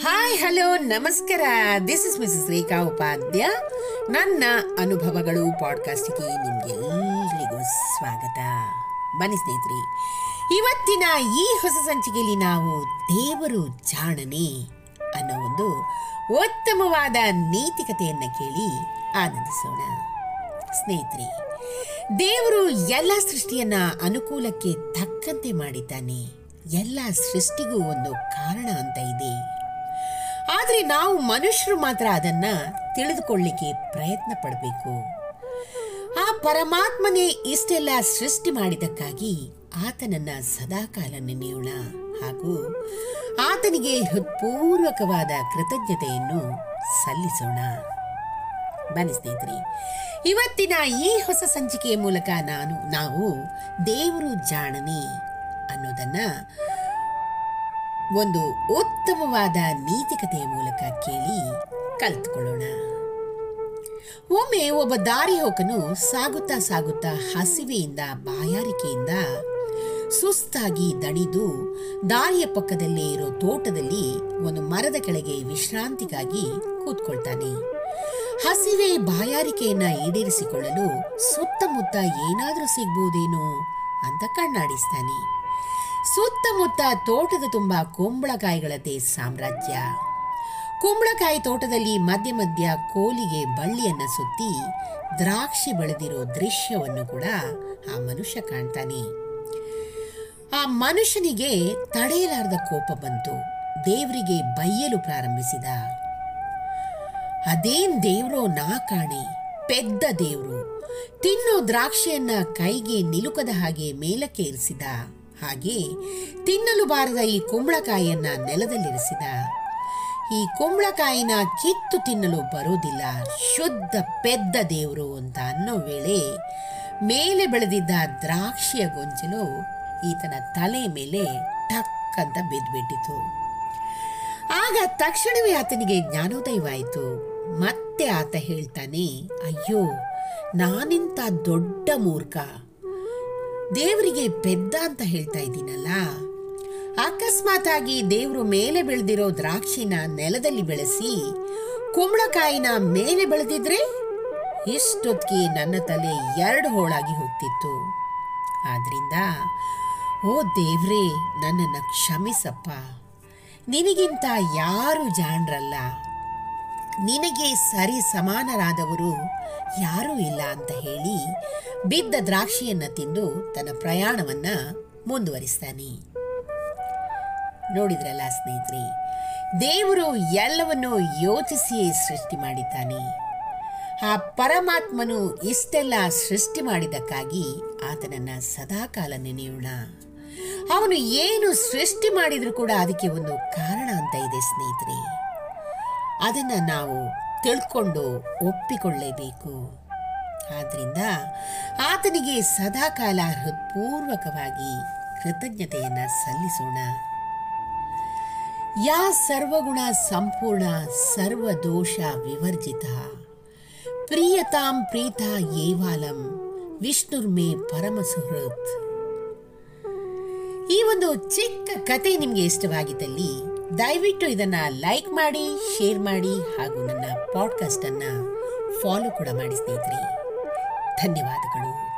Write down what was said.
Hi hello ನಮಸ್ಕಾರ. This is miss Rekha Upadhya ನನ್ನ ಅನುಭವಗಳು ಪಾಡ್ಕಾಸ್ಟ್ಗೆ ನಿಮ್ಗೆಲ್ಲರಿಗೂ ಸ್ವಾಗತ. ಬನ್ನಿ ಸ್ನೇಹಿತರೆ, ಇವತ್ತಿನ ಈ ಹೊಸ ಸಂಚಿಕೆಯಲ್ಲಿ ನಾವು ದೇವರು ಜಾಣನೆ ಅನ್ನೋ ಒಂದು ಉತ್ತಮವಾದ ನೈತಿಕತೆಯನ್ನು ಕೇಳಿ ಆನಂದಿಸೋಣ. ಸ್ನೇಹಿತರೆ, ದೇವರು ಎಲ್ಲ ಸೃಷ್ಟಿಯನ್ನ ಅನುಕೂಲಕ್ಕೆ ತಕ್ಕಂತೆ ಮಾಡಿದ್ದಾನೆ. ಎಲ್ಲ ಸೃಷ್ಟಿಗೂ ಒಂದು ಕಾರಣ ಅಂತ ಇದೆ. ಆದರೆ ನಾವು ಮನುಷ್ಯರು ಮಾತ್ರ ಅದನ್ನ ತಿಳಿದುಕೊಳ್ಳಿಕ್ಕೆ ಪ್ರಯತ್ನ ಪಡಬೇಕು. ಆ ಪರಮಾತ್ಮನೇ ಇಷ್ಟೆಲ್ಲ ಸೃಷ್ಟಿ ಮಾಡಿದ್ದಕ್ಕಾಗಿ ಆತನನ್ನ ಸದಾಕಾಲ ನೆನೆಯೋಣ. ಹಾಗೂ ಆತನಿಗೆ ಹೃತ್ಪೂರ್ವಕವಾದ ಕೃತಜ್ಞತೆಯನ್ನು ಸಲ್ಲಿಸೋಣ. ಬನ್ನಿ ಸ್ನೇಹಿತರೆ, ಇವತ್ತಿನ ಈ ಹೊಸ ಸಂಚಿಕೆಯ ಮೂಲಕ ನಾನು, ನಾವು ದೇವರು ಜಾಣನೆ ಅನ್ನೋದನ್ನ ಒಂದು ಉತ್ತಮವಾದ ನೀತಿಕತೆಯ ಮೂಲಕ ಕೇಳಿ ಕಲ್ತ್ಕೊಳ್ಳೋಣ. ಒಮ್ಮೆ ಒಬ್ಬ ದಾರಿ ಹೋಕನು ಸಾಗುತ್ತಾ ಸಾಗುತ್ತಾ ಹಸಿವೆಯಿಂದ ಬಾಯಾರಿಕೆಯಿಂದ ಸುಸ್ತಾಗಿ ದಣಿದು ದಾರಿಯ ಪಕ್ಕದಲ್ಲೇ ಇರೋ ತೋಟದಲ್ಲಿ ಒಂದು ಮರದ ಕೆಳಗೆ ವಿಶ್ರಾಂತಿಗಾಗಿ ಕೂತ್ಕೊಳ್ತಾನೆ. ಹಸಿವೆ ಬಾಯಾರಿಕೆಯನ್ನ ಈಡೇರಿಸಿಕೊಳ್ಳಲು ಸುತ್ತಮುತ್ತ ಏನಾದರೂ ಸಿಗ್ಬೋದೇನೋ ಅಂತ ಕಣ್ಣಾಡಿಸ್ತಾನೆ. ಸುತ್ತಮುತ್ತ ತೋಟದ ತುಂಬ ಕುಂಬಳಕಾಯಿಗಳದ್ದೇ ಸಾಮ್ರಾಜ್ಯ. ಕುಂಬಳಕಾಯಿ ತೋಟದಲ್ಲಿ ಮಧ್ಯ ಮಧ್ಯ ಕೋಲಿಗೆ ಬಳ್ಳಿಯನ್ನ ಸುತ್ತಿ ದ್ರಾಕ್ಷಿ ಬೆಳೆದಿರೋ ದೃಶ್ಯವನ್ನು ಕೂಡ ಆ ಮನುಷ್ಯ ಕಾಣ್ತಾನೆ. ಆ ಮನುಷ್ಯನಿಗೆ ತಡೆಯಲಾರದ ಕೋಪ ಬಂತು. ದೇವರಿಗೆ ಬೈಯಲು ಪ್ರಾರಂಭಿಸಿದ. ಅದೇನ್ ದೇವ್ರೋ ನಾ ಕಾಣೆ, ಪೆದ್ದ ದೇವ್ರು. ತಿನ್ನೋ ದ್ರಾಕ್ಷಿಯನ್ನ ಕೈಗೆ ನಿಲುಕದ ಹಾಗೆ ಮೇಲಕ್ಕೆ ಇರಿಸಿದ ಹಾಗೆ ತಿನ್ನಲು ಬಾರದ ಈ ಕುಂಬಳಕಾಯಿಯನ್ನ ನೆಲದಲ್ಲಿರಿಸಿದ. ಈ ಕುಂಬಳಕಾಯಿನ ಕಿತ್ತು ತಿನ್ನಲು ಬರೋದಿಲ್ಲ ಶುದ್ಧ ಪೆದ್ದ ದೇವರು ಅಂತ ಅನ್ನೋ ವೇಳೆ ಮೇಲೆ ಬೆಳೆದಿದ್ದ ದ್ರಾಕ್ಷಿಯ ಗೊಂಚಲು ಈತನ ತಲೆ ಮೇಲೆ ಟಕ್ ಅಂತ ಬಿದ್ದುಬಿಟ್ಟಿತು ಆಗ ತಕ್ಷಣವೇ ಆತನಿಗೆ ಜ್ಞಾನೋದಯವಾಯಿತು. ಮತ್ತೆ ಆತ ಹೇಳ್ತಾನೆ, ಅಯ್ಯೋ ನಾನಿಂತ ದೊಡ್ಡ ಮೂರ್ಖ. ದೇವರಿಗೆ ಪೆದ್ದ ಅಂತ ಹೇಳ್ತಾ ಇದ್ದೀನಲ್ಲ? ಅಕಸ್ಮಾತ್ ಆಗಿ ದೇವರು ಮೇಲೆ ಬೆಳೆದಿರೋ ದ್ರಾಕ್ಷಿನ ನೆಲದಲ್ಲಿ ಬೆಳೆಸಿ ಕುಂಬಳಕಾಯಿನ ಮೇಲೆ ಬೆಳೆದಿದ್ರೆ ಇಷ್ಟೊತ್ತಿಗೆ ನನ್ನ ತಲೆ ಎರಡು ಹೋಳಾಗಿ ಹೋಗ್ತಿತ್ತು. ಆದ್ರಿಂದ, ಓ ದೇವ್ರೇ, ನನ್ನನ್ನು ಕ್ಷಮಿಸಪ್ಪ. ನಿನಗಿಂತ ಯಾರು ಜಾಣ್ರಲ್ಲ? ನಿನಗೆ ಸರಿ ಸಮಾನರಾದವರು ಯಾರೂ ಇಲ್ಲ ಅಂತ ಹೇಳಿ ಬಿದ್ದ ದ್ರಾಕ್ಷಿಯನ್ನು ತಿಂದು ತನ್ನ ಪ್ರಯಾಣವನ್ನ ಮುಂದುವರಿಸ್ತಾನೆ. ನೋಡಿದ್ರಲ್ಲ ಸ್ನೇಹಿತರೆ, ದೇವರು ಎಲ್ಲವನ್ನು ಯೋಚಿಸಿಯೇ ಸೃಷ್ಟಿ ಮಾಡಿದ್ದಾನೆ. ಆ ಪರಮಾತ್ಮನು ಇಷ್ಟೆಲ್ಲ ಸೃಷ್ಟಿ ಮಾಡಿದ್ದಕ್ಕಾಗಿ ಆತನನ್ನ ಸದಾಕಾಲ ನೆನೆಯೋಣ. ಅವನು ಏನು ಸೃಷ್ಟಿ ಮಾಡಿದರೂ ಕೂಡ ಅದಕ್ಕೆ ಒಂದು ಕಾರಣ ಅಂತ ಇದೆ ಸ್ನೇಹಿತರೆ. ಅದನ್ನ ನಾವು ತಿಳ್ಕೊಂಡು ಒಪ್ಪಿಕೊಳ್ಳೇಬೇಕು. ಆದ್ದರಿಂದ ಆತನಿಗೆ ಸದಾಕಾಲ ಹೃತ್ಪೂರ್ವಕವಾಗಿ ಕೃತಜ್ಞತೆಯನ್ನು ಸಲ್ಲಿಸೋಣ. ಯಾ ಸರ್ವಗುಣ ಸಂಪೂರ್ಣ ಸರ್ವದೋಷ ವಿವರ್ಜಿತ. ಪ್ರಿಯತಾಂ ಪ್ರೀತ ಏವಾಲಂ ವಿಷ್ಣುರ್ಮೇ ಪರಮ ಸುಹೃತ್ ಈ ಒಂದು ಚಿಕ್ಕ ಕತೆ ನಿಮಗೆ ಇಷ್ಟವಾಗಿದ್ದಲ್ಲಿ ದಯವಿಟ್ಟು ಇದನ್ನ ಲೈಕ್ ಮಾಡಿ, ಶೇರ್ ಮಾಡಿ ಹಾಗೂ ನನ್ನ ಪಾಡ್ಕಾಸ್ಟ್ ಅನ್ನ ಫಾಲೋ ಕೂಡ ಮಾಡಿ ಸ್ನೇಹಿತರೆ. ಧನ್ಯವಾದಗಳು.